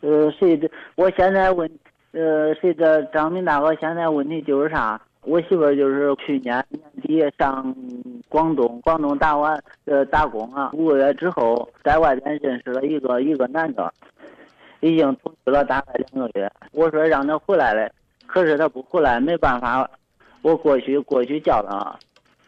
呃，谁的？我现在问，呃，谁的？张明大哥，现在问题就是啥？我媳妇就是去年年底上广东，广东打完呃打工啊，五个月之后在外边认识了一个一个男的，已经同居了大概两个月。我说让他回来嘞，可是他不回来，没办法，我过去过去叫他，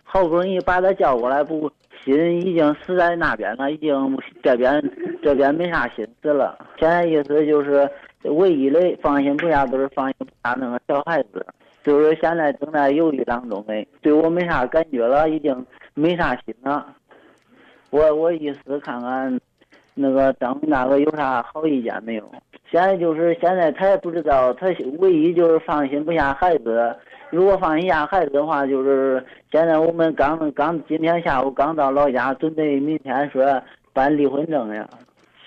好不容易把他叫过来，不心已经死在那边了，已经这边这边没啥心思了。现在意思就是唯一的放心不下，都是放心不下那个小孩子。就是现在正在犹豫当中的，对我没啥感觉了，已经没啥心了。我我意思看看，那个张大哥有啥好意见没有？现在就是现在他也不知道，他唯一就是放心不下孩子。如果放心下孩子的话，就是现在我们刚刚今天下午刚到老家，准备明天说办离婚证呀。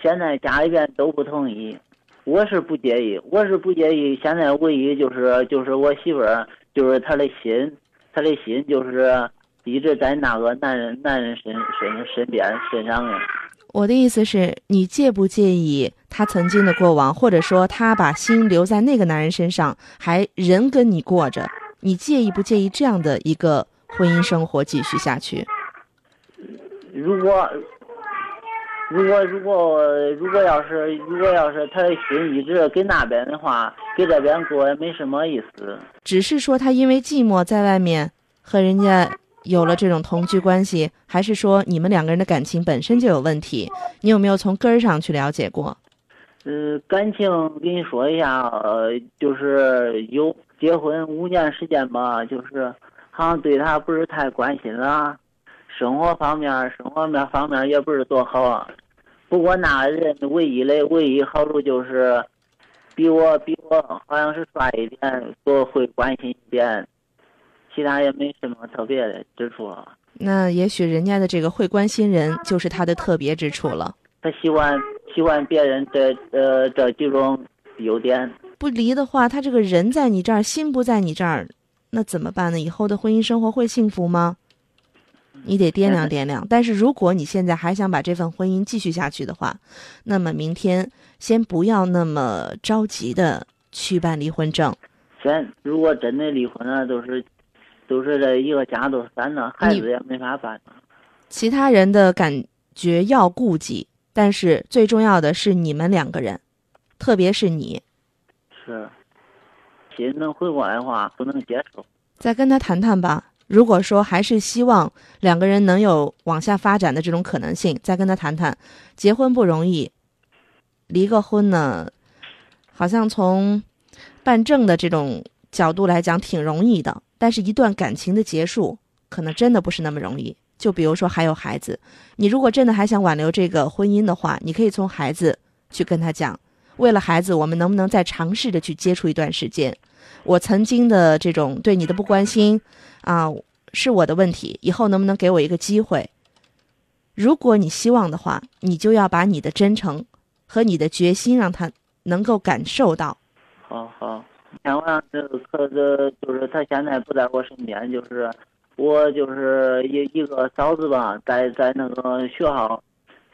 现在家里边都不同意。我是不介意，我是不介意。现在唯一就是就是我媳妇儿，就是她的心，她的心就是一直在那个男人男人身身身边身上的。我的意思是你介不介意他曾经的过往，或者说他把心留在那个男人身上，还人跟你过着，你介意不介意这样的一个婚姻生活继续下去？如果。如果如果如果要是如果要是他的心一直跟那边的话，跟这边过也没什么意思。只是说他因为寂寞在外面和人家有了这种同居关系，还是说你们两个人的感情本身就有问题？你有没有从根儿上去了解过？呃，感情跟你说一下，呃，就是有结婚五年时间吧，就是好像对他不是太关心了。生活方面，生活面方面也不是多好啊。不过那人唯一的唯一好处就是，比我比我好像是帅一点，多会关心一点，其他也没什么特别的之处。那也许人家的这个会关心人，就是他的特别之处了。他喜欢喜欢别人这呃这几种优点。不离的话，他这个人在你这儿，心不在你这儿，那怎么办呢？以后的婚姻生活会幸福吗？你得掂量掂量，但是如果你现在还想把这份婚姻继续下去的话，那么明天先不要那么着急的去办离婚证。先，如果真的离婚了，都是都是这一个家都散了，孩子也没法办。其他人的感觉要顾及，但是最重要的是你们两个人，特别是你。是，心能回过来的话，不能接受。再跟他谈谈吧。如果说还是希望两个人能有往下发展的这种可能性，再跟他谈谈。结婚不容易，离个婚呢，好像从办证的这种角度来讲挺容易的，但是一段感情的结束，可能真的不是那么容易。就比如说还有孩子，你如果真的还想挽留这个婚姻的话，你可以从孩子去跟他讲，为了孩子，我们能不能再尝试着去接触一段时间？我曾经的这种对你的不关心。啊，是我的问题，以后能不能给我一个机会？如果你希望的话，你就要把你的真诚和你的决心让他能够感受到。好好，千万这个可是就是他现在不在我身边，就是我就是一一个嫂子吧，在在那个学校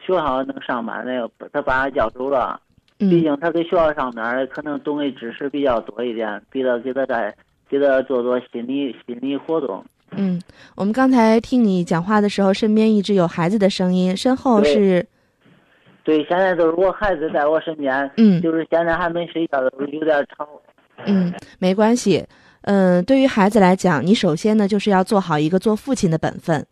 学校那个上班那个，他把他叫走了。毕竟他在学校上面可能懂的知识比较多一点，给他给他在。给他做做心理心理活动。嗯，我们刚才听你讲话的时候，身边一直有孩子的声音，身后是。对，现在都是我孩子在我身边。嗯，就是现在还没睡觉，都有点吵。嗯，没关系。嗯，对于孩子来讲，你首先呢就是要做好一个做父亲的本分。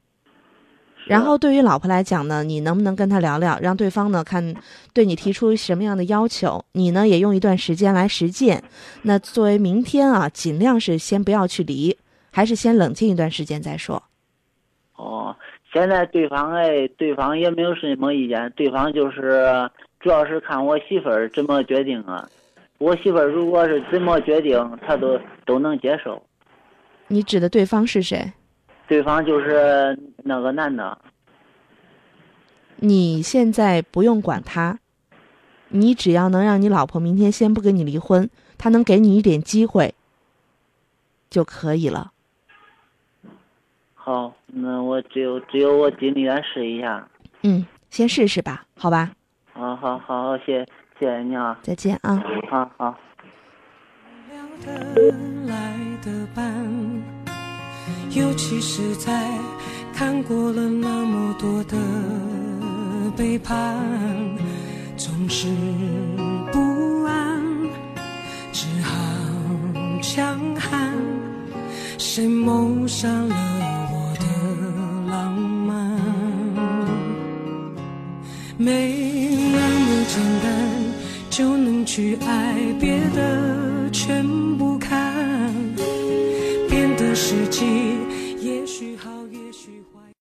然后对于老婆来讲呢，你能不能跟他聊聊，让对方呢看对你提出什么样的要求，你呢也用一段时间来实践。那作为明天啊，尽量是先不要去离，还是先冷静一段时间再说。哦，现在对方哎，对方也没有什么意见，对方就是主要是看我媳妇儿怎么决定啊。我媳妇儿如果是怎么决定，她都都能接受。你指的对方是谁？对方就是那个男的。你现在不用管他，你只要能让你老婆明天先不跟你离婚，他能给你一点机会就可以了。好，那我只有只有我尽力来试一下。嗯，先试试吧，好吧。好好好，谢谢谢你啊，再见啊。好好。尤其是在看过了那么多的背叛，总是不安，只好强悍。谁谋杀了我的浪漫？没那么简单就能去爱，别的全不知己